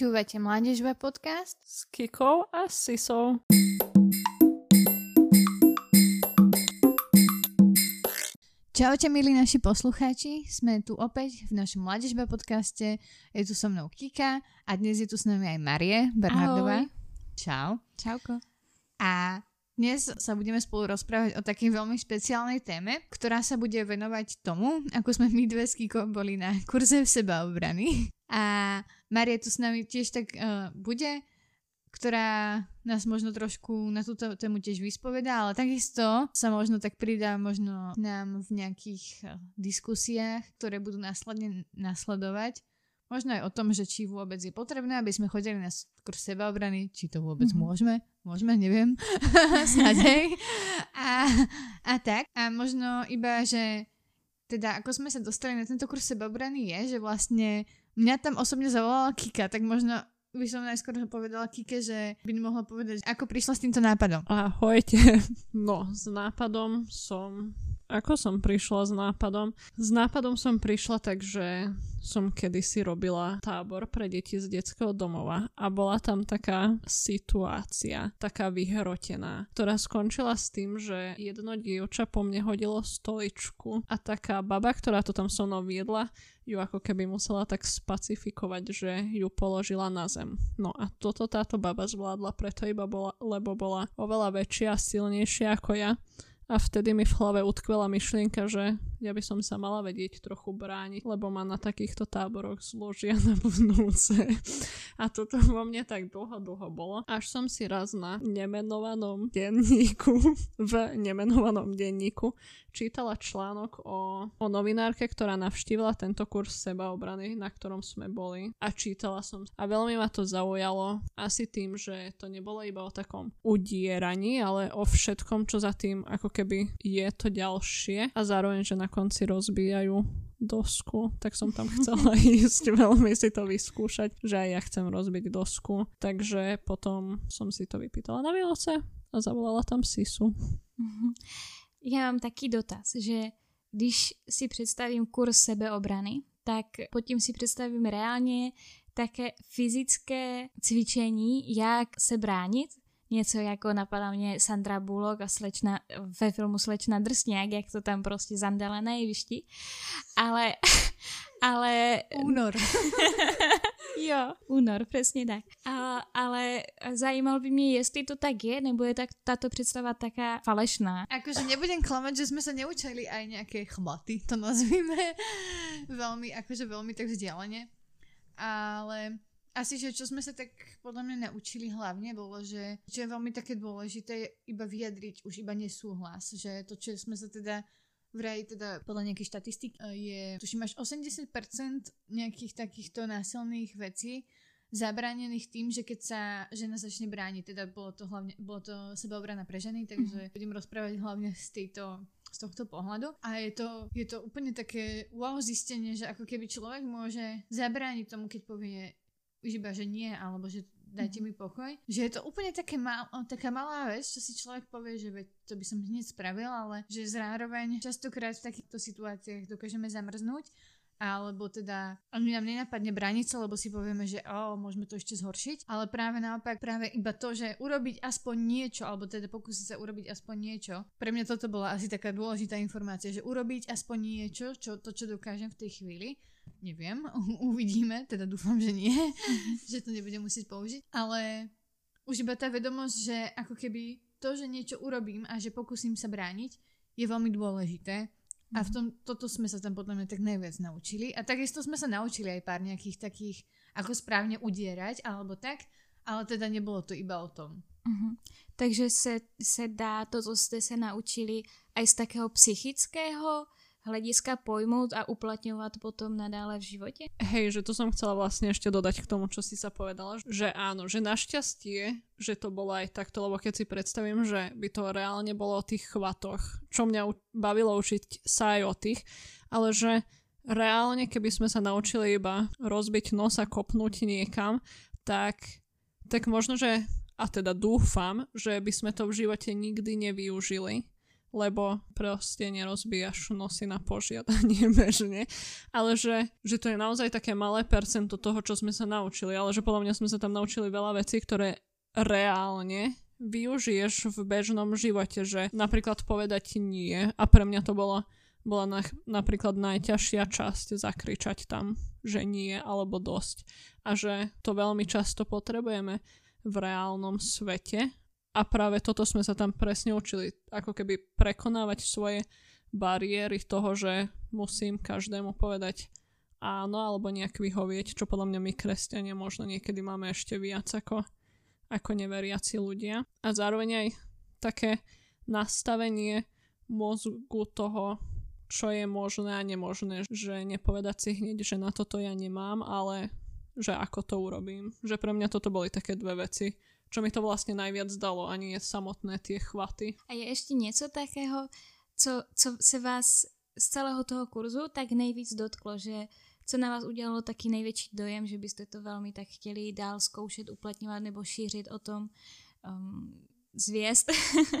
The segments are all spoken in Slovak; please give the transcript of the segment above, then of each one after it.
Počúvate Mládežba podcast s Kikou a Sisou. Čaute milí naši poslucháči, sme tu opäť v našom Mládežba podcaste. Je tu so mnou Kika a dnes je tu s nami aj Marie Bernardová. Ahoj. Čau. Čauko. A dnes sa budeme spolu rozprávať o takej veľmi špeciálnej téme, ktorá sa bude venovať tomu, ako sme my dve s Kiko boli na kurze v sebaobrany. A Maria tu s nami tiež tak uh, bude, ktorá nás možno trošku na túto tému tiež vyspovedá, ale takisto sa možno tak pridá možno nám v nejakých uh, diskusiách, ktoré budú následne nasledovať Možno aj o tom, že či vôbec je potrebné, aby sme chodili na kurz sebaobrany, či to vôbec mm-hmm. môžeme. Môžeme, neviem. Snadej. A, a tak. A možno iba, že teda ako sme sa dostali na tento kurz sebaobrany je, že vlastne mňa tam osobne zavolala Kika, tak možno by som najskôr povedala Kike, že by mohla povedať, ako prišla s týmto nápadom. Ahojte. No, s nápadom som ako som prišla s nápadom? S nápadom som prišla tak, že som kedysi robila tábor pre deti z detského domova a bola tam taká situácia, taká vyhrotená, ktorá skončila s tým, že jedno dievča po mne hodilo stoličku a taká baba, ktorá to tam so mnou viedla, ju ako keby musela tak spacifikovať, že ju položila na zem. No a toto táto baba zvládla preto iba bola, lebo bola oveľa väčšia a silnejšia ako ja a vtedy mi v hlave utkvela myšlienka, že ja by som sa mala vedieť trochu brániť, lebo ma na takýchto táboroch zložia na vnúce. A toto vo mne tak dlho, dlho bolo. Až som si raz na nemenovanom denníku, v nemenovanom denníku, čítala článok o, o novinárke, ktorá navštívila tento kurz sebaobrany, na ktorom sme boli. A čítala som. A veľmi ma to zaujalo. Asi tým, že to nebolo iba o takom udieraní, ale o všetkom, čo za tým ako keby je to ďalšie a zároveň, že na konci rozbijajú dosku, tak som tam chcela ísť veľmi si to vyskúšať, že aj ja chcem rozbiť dosku. Takže potom som si to vypýtala na Vianoce a zavolala tam Sisu. Já mám taký dotaz, že když si představím kurz sebeobrany, tak pod tím si představím reálně také fyzické cvičení, jak se bránit něco jako napadá mě Sandra Bullock a slečna, ve filmu Slečna drsňák, jak to tam prostě zandele na jevišti. Ale, ale... Únor. jo, únor, přesně tak. A, ale zajímalo by mě, jestli to tak je, nebo je tak táto představa taká falešná. Akože nebudem klamať, že sme sa neučili aj nejaké chmaty, to nazvime veľmi, akože veľmi tak vzdialene. Ale asi, že čo sme sa tak podľa mňa naučili hlavne bolo, že čo je veľmi také dôležité iba vyjadriť už iba nesúhlas, že to, čo sme sa teda vraj teda podľa nejakých štatistik e, je, tuším až 80% nejakých takýchto násilných vecí zabranených tým, že keď sa žena začne brániť, teda bolo to hlavne, bolo to sebaobrana pre ženy, takže mm. budem rozprávať hlavne z tejto z tohto pohľadu. A je to, je to úplne také wow zistenie, že ako keby človek môže zabrániť tomu, keď povie už iba, že nie, alebo že dajte mhm. mi pokoj. Že je to úplne také mal, taká malá vec, čo si človek povie, že veď to by som hneď spravil, ale že zároveň častokrát v takýchto situáciách dokážeme zamrznúť alebo teda nám nenapadne brániť sa, lebo si povieme, že o, môžeme to ešte zhoršiť, ale práve naopak, práve iba to, že urobiť aspoň niečo, alebo teda pokúsiť sa urobiť aspoň niečo. Pre mňa toto bola asi taká dôležitá informácia, že urobiť aspoň niečo, čo, to, čo dokážem v tej chvíli, Neviem, uvidíme, teda dúfam, že nie, že to nebudem musieť použiť, ale už iba tá vedomosť, že ako keby to, že niečo urobím a že pokúsim sa brániť, je veľmi dôležité. A v mhm. tom, toto sme sa tam podľa mňa tak najviac naučili. A takisto sme sa naučili aj pár nejakých takých, ako správne udierať, alebo tak, ale teda nebolo to iba o tom. Uh-huh. Takže se, se dá to, co ste sa naučili, aj z takého psychického hľadiska pojmúť a uplatňovať potom nadále v živote? Hej, že to som chcela vlastne ešte dodať k tomu, čo si sa povedala, že áno, že našťastie, že to bolo aj takto, lebo keď si predstavím, že by to reálne bolo o tých chvatoch, čo mňa bavilo učiť sa aj o tých, ale že reálne, keby sme sa naučili iba rozbiť nos a kopnúť niekam, tak, tak možno, že a teda dúfam, že by sme to v živote nikdy nevyužili, lebo proste nerozbíjaš nosy na požiadanie bežne, ale že, že to je naozaj také malé percento toho, čo sme sa naučili, ale že podľa mňa sme sa tam naučili veľa vecí, ktoré reálne využiješ v bežnom živote, že napríklad povedať nie a pre mňa to bolo bola na, napríklad najťažšia časť zakričať tam, že nie alebo dosť. A že to veľmi často potrebujeme v reálnom svete a práve toto sme sa tam presne učili, ako keby prekonávať svoje bariéry toho, že musím každému povedať áno alebo nejak vyhovieť, čo podľa mňa my kresťania možno niekedy máme ešte viac ako, ako neveriaci ľudia. A zároveň aj také nastavenie mozgu toho, čo je možné a nemožné, že nepovedať si hneď, že na toto ja nemám, ale že ako to urobím. Že pre mňa toto boli také dve veci, čo mi to vlastne najviac dalo, ani je samotné tie chvaty. A je ešte niečo takého, co, co se vás z celého toho kurzu tak nejvíc dotklo, že co na vás udělalo taký největší dojem, že byste to velmi tak chtěli dál zkoušet, uplatňovat nebo šířit o tom um, zviest,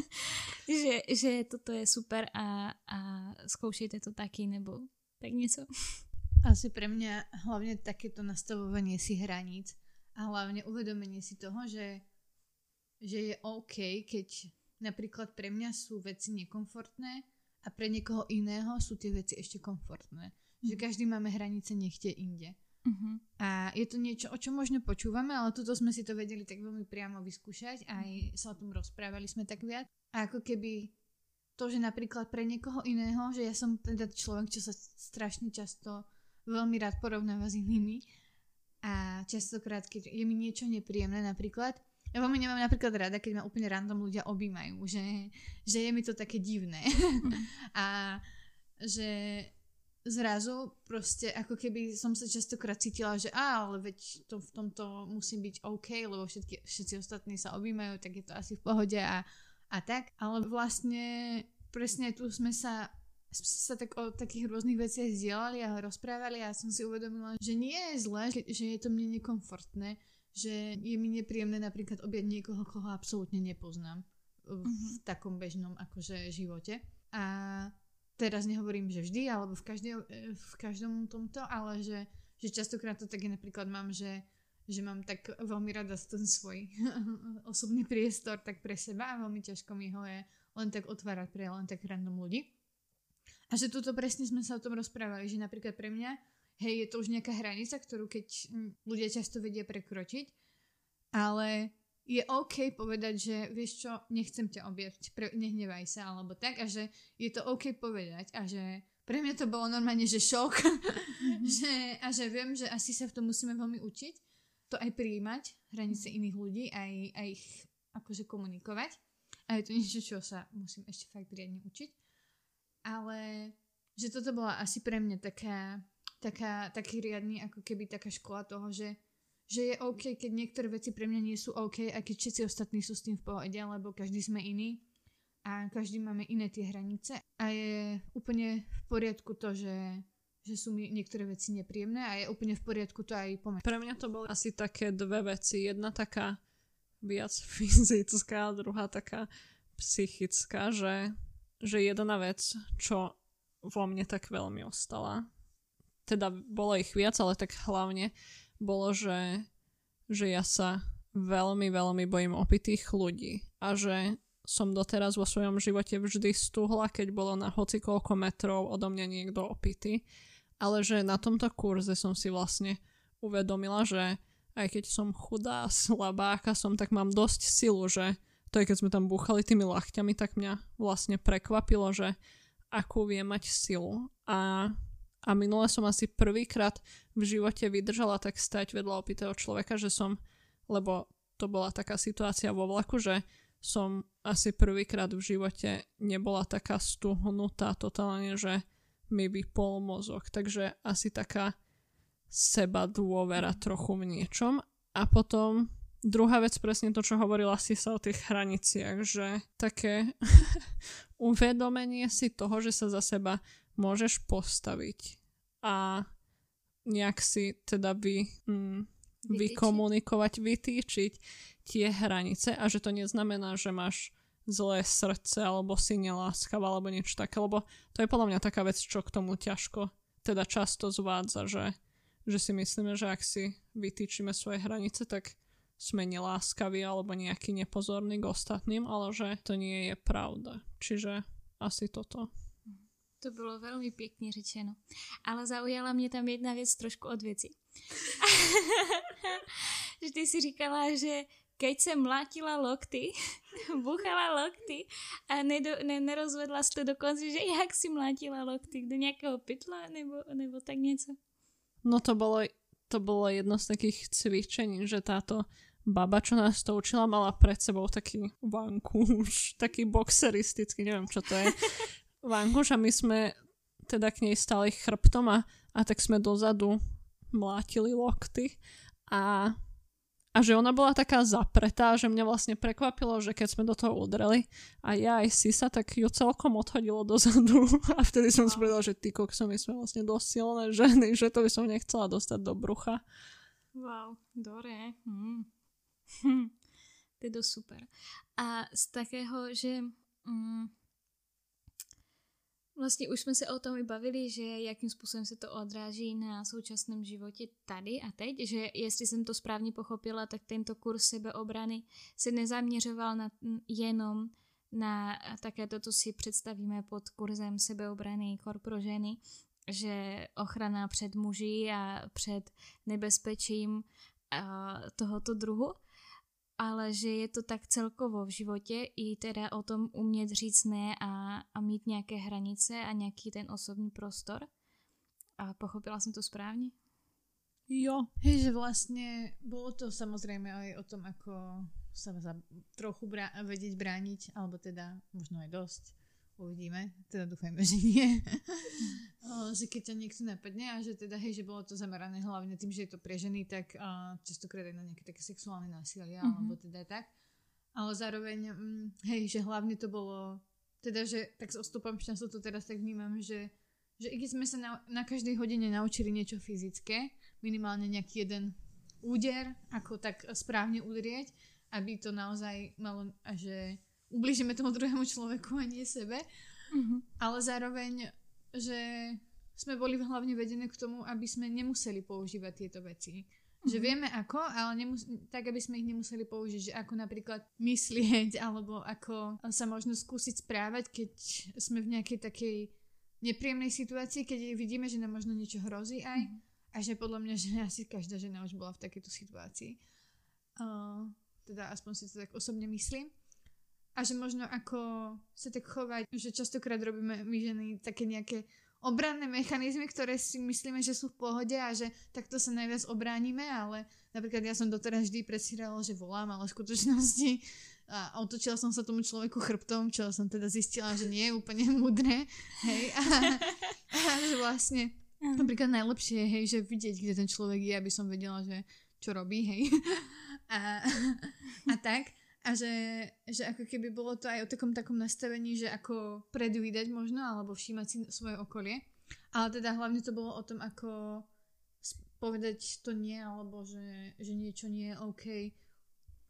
že, že toto je super a, a zkoušejte to taky nebo tak něco. Asi pre mňa hlavne takéto nastavovanie si hraníc a hlavne uvedomenie si toho, že že je OK, keď napríklad pre mňa sú veci nekomfortné a pre niekoho iného sú tie veci ešte komfortné. Mm. Že mhm. každý máme hranice nechte inde. Uh-huh. A je to niečo, o čom možno počúvame, ale tuto sme si to vedeli tak veľmi priamo vyskúšať, aj sa o tom rozprávali sme tak viac. A ako keby to, že napríklad pre niekoho iného, že ja som teda človek, čo sa strašne často veľmi rád porovnáva s inými a častokrát, keď je mi niečo nepríjemné napríklad, ja veľmi nemám napríklad rada, keď ma úplne random ľudia objímajú, že, že je mi to také divné. Mm. a že zrazu proste ako keby som sa častokrát cítila, že á, ale veď to v tomto musím byť OK, lebo všetky, všetci ostatní sa objímajú, tak je to asi v pohode a, a tak. Ale vlastne presne tu sme sa sa tak o takých rôznych veciach zdieľali a rozprávali a som si uvedomila, že nie je zlé, že je to mne nekomfortné, že je mi nepríjemné napríklad objať niekoho, koho absolútne nepoznám v uh-huh. takom bežnom akože živote. A teraz nehovorím, že vždy, alebo v, každej, v každom tomto, ale že, že častokrát to tak napríklad mám, že, že mám tak veľmi rada ten svoj osobný priestor tak pre seba a veľmi ťažko mi ho je len tak otvárať pre len tak random ľudí. A že tuto presne sme sa o tom rozprávali, že napríklad pre mňa hej, je to už nejaká hranica, ktorú keď ľudia často vedia prekročiť, ale je OK povedať, že vieš čo, nechcem ťa objať, pre, nehnevaj sa, alebo tak, a že je to OK povedať a že pre mňa to bolo normálne, že šok, mm-hmm. že, a že viem, že asi sa v tom musíme veľmi učiť, to aj prijímať, hranice mm-hmm. iných ľudí, aj, aj ich akože komunikovať. A je to niečo, čo sa musím ešte fakt riadne učiť. Ale že toto bola asi pre mňa taká taká, taký riadny, ako keby taká škola toho, že, že je OK, keď niektoré veci pre mňa nie sú OK a keď všetci ostatní sú s tým v pohode, lebo každý sme iný a každý máme iné tie hranice a je úplne v poriadku to, že, že sú mi niektoré veci nepríjemné a je úplne v poriadku to aj pomôcť. Pre mňa to boli asi také dve veci. Jedna taká viac fyzická, druhá taká psychická, že, že jedna vec, čo vo mne tak veľmi ostala, teda bolo ich viac, ale tak hlavne bolo, že, že ja sa veľmi, veľmi bojím opitých ľudí a že som doteraz vo svojom živote vždy stúhla, keď bolo na hoci koľko metrov odo mňa niekto opitý, ale že na tomto kurze som si vlastne uvedomila, že aj keď som chudá a slabáka som, tak mám dosť silu, že to je keď sme tam búchali tými lachťami, tak mňa vlastne prekvapilo, že akú vie mať silu. A a minule som asi prvýkrát v živote vydržala tak stať vedľa opitého človeka, že som, lebo to bola taká situácia vo vlaku, že som asi prvýkrát v živote nebola taká stuhnutá totálne, že mi vypol mozog. Takže asi taká seba dôvera trochu v niečom. A potom druhá vec, presne to, čo hovorila si sa o tých hraniciach, že také uvedomenie si toho, že sa za seba môžeš postaviť a nejak si teda vy, mm, vykomunikovať, vytýčiť tie hranice a že to neznamená, že máš zlé srdce, alebo si neláskavá, alebo niečo také, lebo to je podľa mňa taká vec, čo k tomu ťažko teda často zvádza, že, že si myslíme, že ak si vytýčime svoje hranice, tak sme neláskaví alebo nejaký nepozorní k ostatným, ale že to nie je pravda. Čiže asi toto. To bolo veľmi pekne řečeno. Ale zaujala mě tam jedna věc trošku od věci. že ty si říkala, že keď jsem mlátila lokty, buchala lokty a nedo, ne, nerozvedla si to dokonce, že jak si mlátila lokty, do nějakého pytla nebo, nebo tak něco? No to bolo, to bolo jedno z takých cvičení, že táto baba, čo nás to učila, mala pred sebou taký vankúš, taký boxeristický, neviem čo to je, vankúš a my sme teda k nej stali chrbtom a, a tak sme dozadu mlátili lokty a, a že ona bola taká zapretá, že mňa vlastne prekvapilo, že keď sme do toho udreli a ja aj Sisa, tak ju celkom odhodilo dozadu a vtedy som si povedala, že ty kokso, my sme vlastne dosť silné ženy, že to by som nechcela dostať do brucha. Wow, dobré. Hm. Hm. To je dosť super. A z takého, že mm, Vlastně už jsme se o tom i bavili, že jakým způsobem se to odráží na současném životě tady a teď, že jestli jsem to správně pochopila, tak tento kurz sebeobrany se nezaměřoval na, jenom na také to, co si představíme pod kurzem sebeobrany kor pro ženy, že ochrana před muži a před nebezpečím tohoto druhu, ale že je to tak celkovo v životě i teda o tom umět říct ne a, a mít nějaké hranice a nějaký ten osobní prostor. A pochopila jsem to správně? Jo. Hej, že vlastne bolo to samozrejme aj o tom, ako sa za, trochu brá- vedieť brániť, alebo teda možno aj dosť Uvidíme, teda dúfajme, že nie. že keď ťa niekto napadne a že teda, hej, že bolo to zamerané hlavne tým, že je to pre ženy, tak uh, častokrát aj na nejaké také sexuálne násilie, mm-hmm. alebo teda tak. Ale zároveň, um, hej, že hlavne to bolo, teda, že tak s odstupom času to teraz tak vnímam, že, že i keď sme sa na, na každej hodine naučili niečo fyzické, minimálne nejaký jeden úder, ako tak správne udrieť, aby to naozaj malo, že ubližíme tomu druhému človeku a nie sebe. Mm-hmm. Ale zároveň, že sme boli hlavne vedené k tomu, aby sme nemuseli používať tieto veci. Mm-hmm. Že vieme ako, ale nemus- tak, aby sme ich nemuseli použiť. Že ako napríklad myslieť, alebo ako sa možno skúsiť správať, keď sme v nejakej takej nepríjemnej situácii, keď vidíme, že nám možno niečo hrozí aj. Mm-hmm. A že podľa mňa, že asi každá žena už bola v takejto situácii. Uh, teda aspoň si to tak osobne myslím a že možno ako sa tak chovať, že častokrát robíme my ženy také nejaké obranné mechanizmy, ktoré si myslíme, že sú v pohode a že takto sa najviac obránime, ale napríklad ja som doteraz vždy presírala, že volám, ale v skutočnosti a otočila som sa tomu človeku chrbtom, čo som teda zistila, že nie je úplne mudré, hej, a, a že vlastne napríklad najlepšie je, hej, že vidieť, kde ten človek je, aby som vedela, že čo robí, hej, a, a tak, a že, že ako keby bolo to aj o takom takom nastavení, že ako predvídať možno, alebo všímať si svoje okolie. Ale teda hlavne to bolo o tom, ako povedať to nie, alebo že, že niečo nie je OK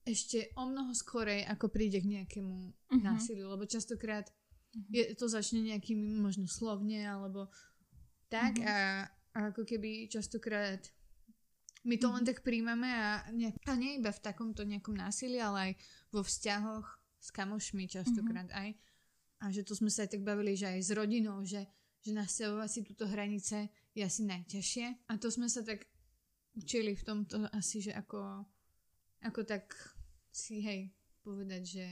ešte o mnoho skorej, ako príde k nejakému uh-huh. násiliu, lebo častokrát uh-huh. je, to začne nejakým možno slovne, alebo tak uh-huh. a, a ako keby častokrát my to len mhm. tak príjmame a, ne, a nie iba v takomto nejakom násilí, ale aj vo vzťahoch s kamošmi častokrát mm-hmm. aj. A že to sme sa aj tak bavili, že aj s rodinou, že, že nastavovať si túto hranice je asi najťažšie. A to sme sa tak učili v tomto asi, že ako, ako tak si hej povedať, že,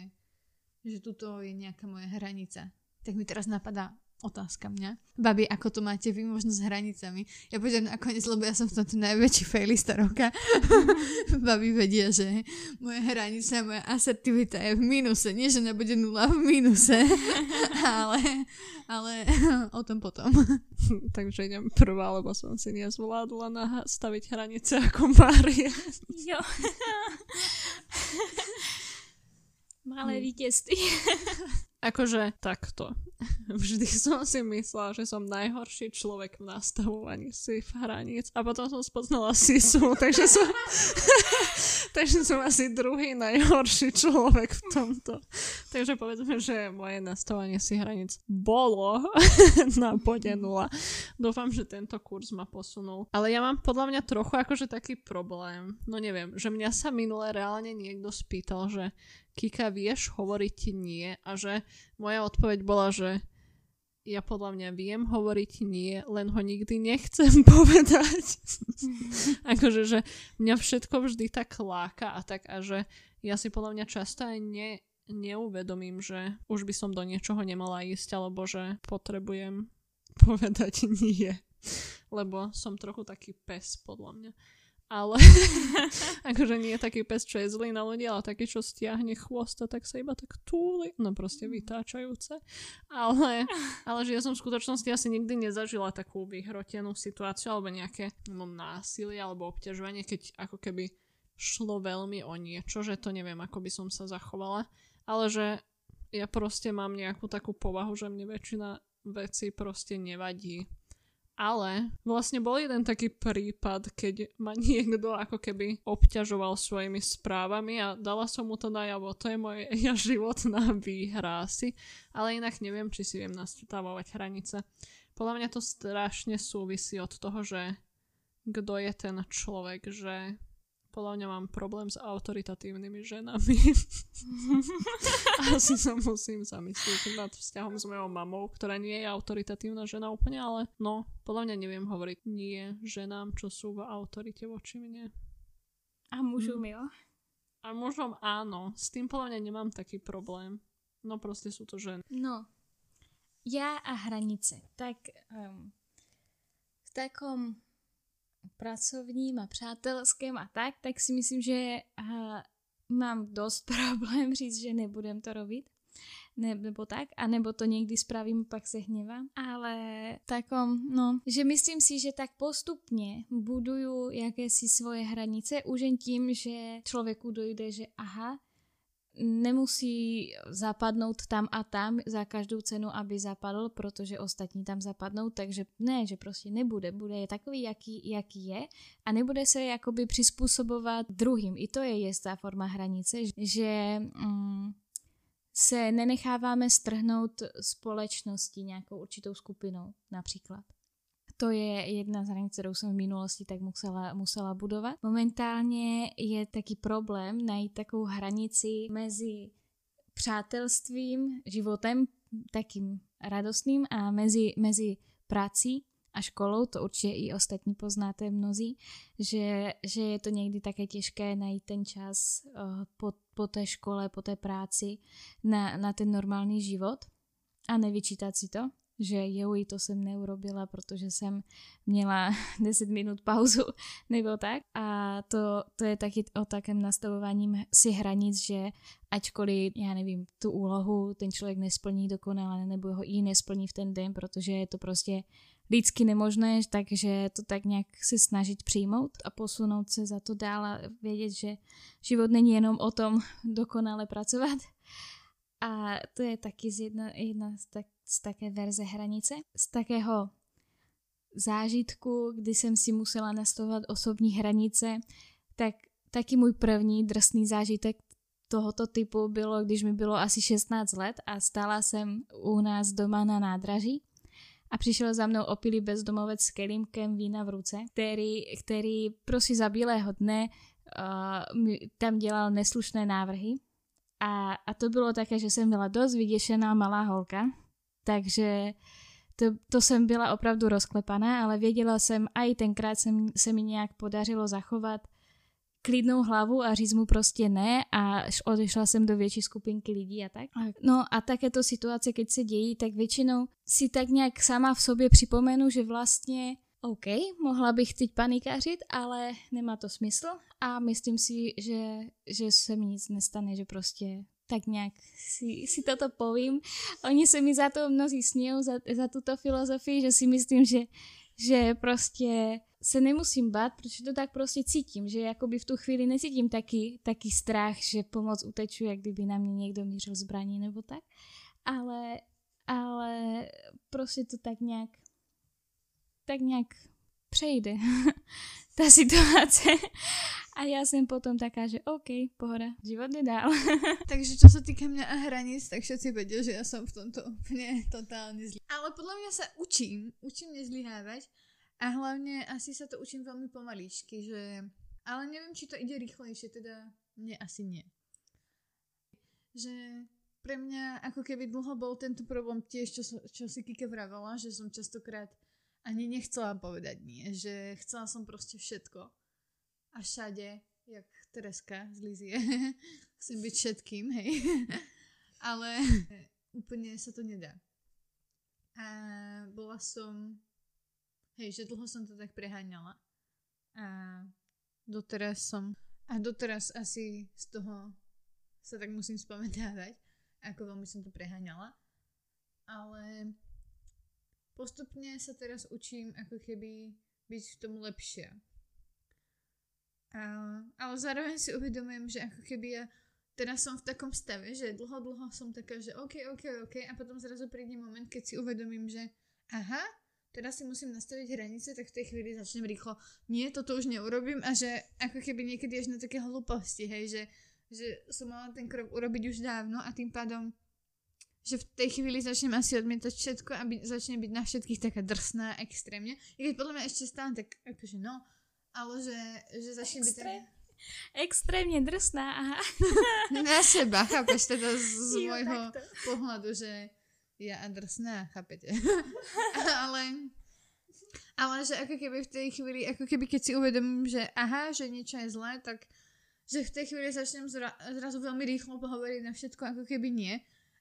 že tuto je nejaká moja hranica. Tak mi teraz napadá, otázka mňa. Babi, ako to máte vy možno s hranicami? Ja povedem nakoniec, lebo ja som v tomto najväčší failista roka. Babi vedia, že moja hranica, moja asertivita je v mínuse. Nie, že nebude nula v mínuse, ale, ale o tom potom. Takže idem prvá, lebo som si nezvládla nastaviť hranice ako Mária. jo. Malé vítězství. Akože takto. Vždy som si myslela, že som najhorší človek v nastavovaní si hraníc a potom som spoznala Sisu, takže som, takže som asi druhý najhorší človek v tomto. Takže povedzme, že moje nastavovanie si hraníc bolo na bode nula. Dúfam, že tento kurz ma posunul. Ale ja mám podľa mňa trochu akože taký problém. No neviem, že mňa sa minule reálne niekto spýtal, že Kika, vieš hovoriť nie? A že moja odpoveď bola, že ja podľa mňa viem hovoriť nie, len ho nikdy nechcem povedať. akože, že mňa všetko vždy tak láka a tak a že ja si podľa mňa často aj ne, neuvedomím, že už by som do niečoho nemala ísť, alebo že potrebujem povedať nie. Lebo som trochu taký pes, podľa mňa ale akože nie je taký pes, čo je zlý na ľudí, ale taký, čo stiahne chvost a tak sa iba tak túli, no proste mm. vytáčajúce. Ale, ale že ja som v skutočnosti asi nikdy nezažila takú vyhrotenú situáciu alebo nejaké no, násilie alebo obťažovanie, keď ako keby šlo veľmi o niečo, že to neviem, ako by som sa zachovala, ale že ja proste mám nejakú takú povahu, že mne väčšina vecí proste nevadí ale vlastne bol jeden taký prípad, keď ma niekto ako keby obťažoval svojimi správami a dala som mu to najavo. To je moja ja životná výhra asi. Ale inak neviem, či si viem nastavovať hranice. Podľa mňa to strašne súvisí od toho, že kto je ten človek, že podľa mňa mám problém s autoritatívnymi ženami. Asi sa musím zamyslieť nad vzťahom s mojou mamou, ktorá nie je autoritatívna žena úplne, ale no, podľa mňa neviem hovoriť nie ženám, čo sú v autorite voči mne. A mužom hm. jo? A mužom áno. S tým podľa mňa nemám taký problém. No proste sú to ženy. No, ja a hranice. Tak um, v takom pracovním a přátelském a tak, tak si myslím, že mám dost problém říct, že nebudem to robiť. Ne, nebo tak, a nebo to někdy spravím, pak se hnevám. Ale takom, no, že myslím si, že tak postupně buduju jakési svoje hranice, už jen tím, že člověku dojde, že aha, nemusí zapadnout tam a tam za každou cenu, aby zapadl, protože ostatní tam zapadnou, takže ne, že prostě nebude, bude takový, jaký, jaký je a nebude se jakoby přizpůsobovat druhým. I to je jistá forma hranice, že mm, se nenecháváme strhnout společnosti nějakou určitou skupinou například to je jedna z hranic, kterou jsem v minulosti tak musela, musela budovat. Momentálně je taký problém najít takovou hranici mezi přátelstvím, životem takým radostným a mezi, mezi prací a školou, to určitě i ostatní poznáte mnozí, že, že je to někdy také těžké najít ten čas uh, po, po té škole, po té práci na, na ten normální život a nevyčítat si to, že jeuj, to jsem neurobila, protože jsem měla 10 minut pauzu nebo tak. A to, to je taky o takém nastavování si hranic, že ačkoliv, já nevím, tu úlohu ten člověk nesplní dokonale, nebo ho i nesplní v ten den, protože je to prostě lidsky nemožné, takže to tak nějak si snažit přijmout a posunout se za to dál a vědět, že život není jenom o tom dokonale pracovat. A to je taky z jedna, jedna z tak z také verze hranice, z takého zážitku, kdy jsem si musela nastavovat osobní hranice, tak taky můj první drsný zážitek tohoto typu bylo, když mi bylo asi 16 let a stála jsem u nás doma na nádraží a přišel za mnou opilý bezdomovec s kelímkem vína v ruce, který, který prostě za bílého dne uh, tam dělal neslušné návrhy. A, a to bylo také, že jsem byla dost vyděšená malá holka, takže to, to jsem byla opravdu rozklepaná, ale věděla jsem, a i tenkrát se, se mi nějak podařilo zachovat klidnou hlavu a říct mu prostě ne a odešla jsem do větší skupinky lidí a tak. No a takéto situace, keď se dějí, tak většinou si tak nějak sama v sobě připomenu, že vlastně OK, mohla bych teď panikářit, ale nemá to smysl a myslím si, že, že se mi nic nestane, že prostě tak nějak si, si toto povím. Oni se mi za to mnozí smějou, za, za tuto filozofii, že si myslím, že, že prostě se nemusím bát, protože to tak prostě cítím, že jakoby v tu chvíli necítím taky, taký strach, že pomoc uteču, jak kdyby na mě někdo mířil zbraní nebo tak. ale, ale prostě to tak nějak tak nějak přejde ta situace a já jsem potom taká, že OK, pohoda, život je dál. Takže čo sa týka mňa a hraníc, tak všetci vedia, že ja som v tomto úplne totálne zlý. Ale podľa mňa sa učím, učím nezlyhávať a hlavne asi sa to učím veľmi pomaličky, že... Ale neviem, či to ide rýchlejšie, teda mne asi nie. Že pre mňa ako keby dlho bol tento problém tiež, čo, čo si Kike vravala, že som častokrát ani nechcela povedať nie, že chcela som proste všetko a všade, jak Tereska z Lizie, chcem byť všetkým, hej. Ale úplne sa to nedá. A bola som, hej, že dlho som to tak preháňala. A doteraz som, a doteraz asi z toho sa tak musím spamätávať, ako veľmi som to preháňala. Ale postupne sa teraz učím ako keby byť v tom lepšia. A, ale zároveň si uvedomujem, že ako keby ja teraz som v takom stave, že dlho, dlho som taká, že OK, OK, OK a potom zrazu príde moment, keď si uvedomím, že aha, teraz si musím nastaviť hranice, tak v tej chvíli začnem rýchlo, nie, toto už neurobím a že ako keby niekedy až na také hlúposti, hej, že, že som mala ten krok urobiť už dávno a tým pádom že v tej chvíli začnem asi odmietať všetko a by, začne byť na všetkých taká drsná extrémne. I keď podľa mňa ešte stále tak akože no, ale že, že začne byť tak... Extrémne drsná, aha. Na seba, chápeš, teda z, z jo, môjho takto. pohľadu, že ja a drsná, chápete. ale, ale že ako keby v tej chvíli, ako keby keď si uvedomím, že aha, že niečo je zlé, tak že v tej chvíli začnem zra, zrazu veľmi rýchlo pohovoriť na všetko, ako keby nie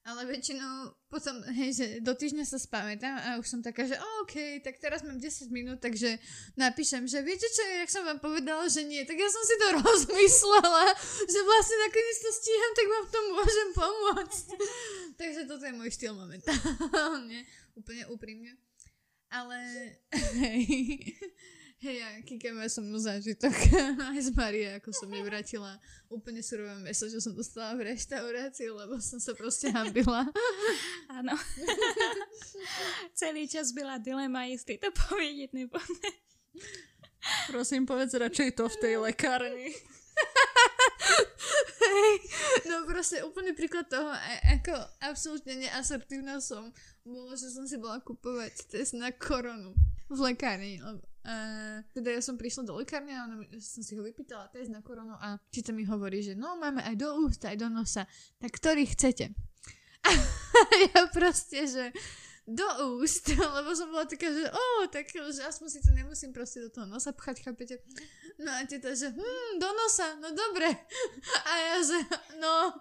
ale väčšinou potom, hej, že do týždňa sa spamätám a už som taká, že OK, tak teraz mám 10 minút, takže napíšem, že viete čo, jak som vám povedala, že nie, tak ja som si to rozmyslela, že vlastne nakoniec to stíham, tak vám v tom môžem pomôcť. takže toto je môj štýl momentálne, úplne úprimne. Ale hej, Hej, ja Kika má som mnou zážitok aj z Marie, ako som nevrátila úplne surové meso, čo som dostala v reštaurácii, lebo som sa proste hambila. Áno. Celý čas byla dilema, jestli to povedieť nebo ne. Prosím, povedz radšej to v tej lekárni. Hej, no proste úplný príklad toho, ako absolútne neasertívna som, bolo, že som si bola kupovať test na koronu v lekárni, lebo Uh, teda ja som prišla do lekárne a ona, som si ho vypýtala test na koronu a čiže mi hovorí, že no máme aj do úst, aj do nosa, tak ktorý chcete? A ja proste, že do úst, lebo som bola taká, že o, tak že aspoň si to nemusím proste do toho nosa pchať, chápete? No a teta, že hm, do nosa, no dobre. A ja, že no,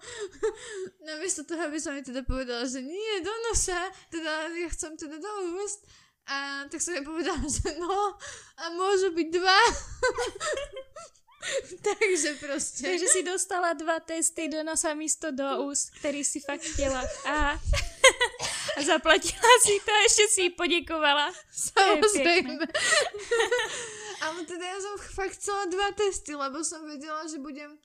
namiesto toho, aby som mi teda povedala, že nie, do nosa, teda ja chcem teda do úst, a tak som jej povedala, že no, a môžu byť dva. Takže proste. Takže si dostala dva testy do nosa místo do úst, ktorý si fakt chtěla. A, a zaplatila si to, ešte si poděkovala. Samozrejme. Ale teda ja som fakt chcela dva testy, lebo som vedela, že budem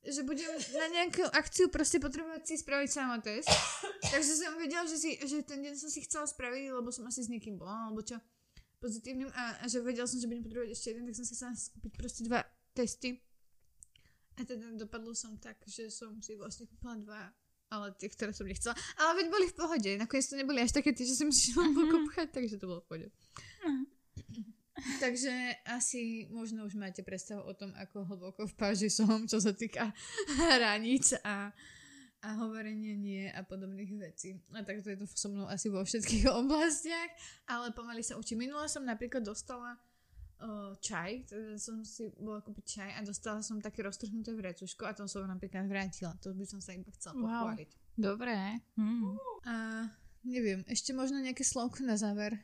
že budem na nejakú akciu proste potrebovať si spraviť sama test. Takže som vedela, že, si, že ten deň som si chcela spraviť, lebo som asi s niekým bola, alebo čo pozitívnym a, a že vedela som, že budem potrebovať ešte jeden, tak som si chcela skúpiť proste dva testy. A teda dopadlo som tak, že som si vlastne kúpila dva, ale tie, ktoré som nechcela. Ale veď boli v pohode, nakoniec to neboli až také tie, že som si hlboko pchať, takže to bolo v pohode. Uh-huh. Takže asi možno už máte predstavu o tom, ako hlboko v páži som, čo sa týka hraníc a, a hovorenie nie a podobných vecí. A tak to je to so mnou asi vo všetkých oblastiach, ale pomaly sa učím. Minula som napríklad dostala uh, čaj, teda som si bola kúpiť čaj a dostala som také roztrhnuté vrecuško a to som napríklad vrátila. To by som sa iba chcela wow. pochváliť. Dobre. Hmm. A neviem, ešte možno nejaké slovko na záver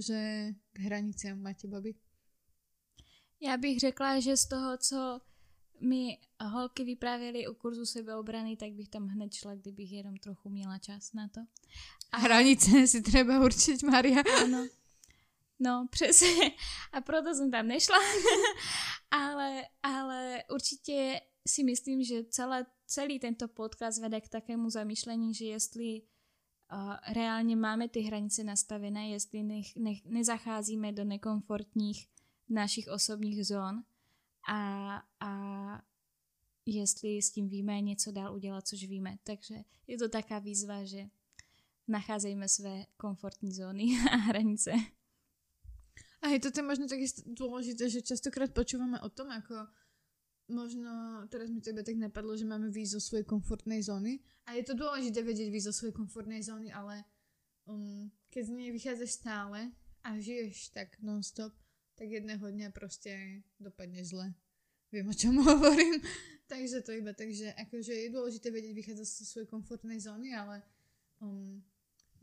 že k hraniciam máte, babi? Já bych řekla, že z toho, co mi holky vyprávěly u kurzu sebeobrany, tak bych tam hned šla, kdybych jenom trochu měla čas na to. A hranice si treba určiť, Maria. Ano. No, přesně. A proto jsem tam nešla. ale, ale určitě si myslím, že celé, celý tento podcast vede k takému zamýšlení, že jestli reálne máme ty hranice nastavené, jestli nech, nech, nezacházíme do nekomfortních našich osobních zón a, a jestli s tím víme něco dál udělat, což víme. Takže je to taká výzva, že nacházejme své komfortní zóny a hranice. A je to je možno také dôležité, že častokrát počúvame o tom, ako možno, teraz mi to iba tak napadlo, že máme výjsť zo svojej komfortnej zóny. A je to dôležité vedieť výjsť zo svojej komfortnej zóny, ale um, keď z nej vychádzaš stále a žiješ tak non-stop, tak jedného dňa proste dopadne zle. Viem, o čom hovorím. takže to iba tak, že akože je dôležité vedieť vychádzať zo svojej komfortnej zóny, ale um,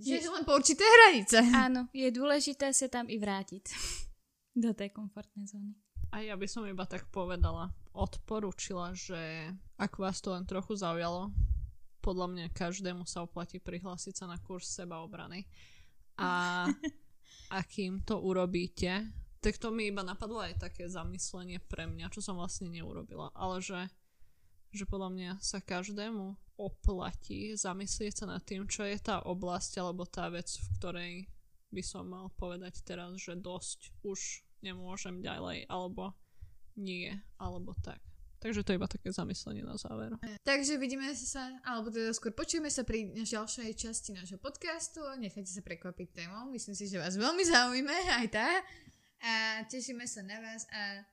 je len po určité hranice. Áno, je dôležité sa tam i vrátiť do tej komfortnej zóny. A ja by som iba tak povedala, odporúčila, že ak vás to len trochu zaujalo, podľa mňa každému sa oplatí prihlásiť sa na kurz sebaobrany. A akým to urobíte, tak to mi iba napadlo aj také zamyslenie pre mňa, čo som vlastne neurobila. Ale že, že podľa mňa sa každému oplatí zamyslieť sa nad tým, čo je tá oblasť alebo tá vec, v ktorej by som mal povedať teraz, že dosť už nemôžem ďalej, alebo nie, alebo tak. Takže to je iba také zamyslenie na záver. Takže vidíme sa, alebo teda skôr počujeme sa pri ďalšej časti nášho podcastu. Nechajte sa prekvapiť témou. Myslím si, že vás veľmi zaujíma aj tá. A tešíme sa na vás a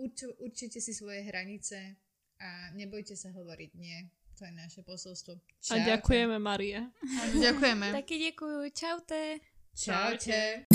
urč- určite si svoje hranice a nebojte sa hovoriť nie. To je naše posolstvo. Čaute. A ďakujeme, Marie. Áno, ďakujeme. Taky ďakujú. Čaute. Čaute.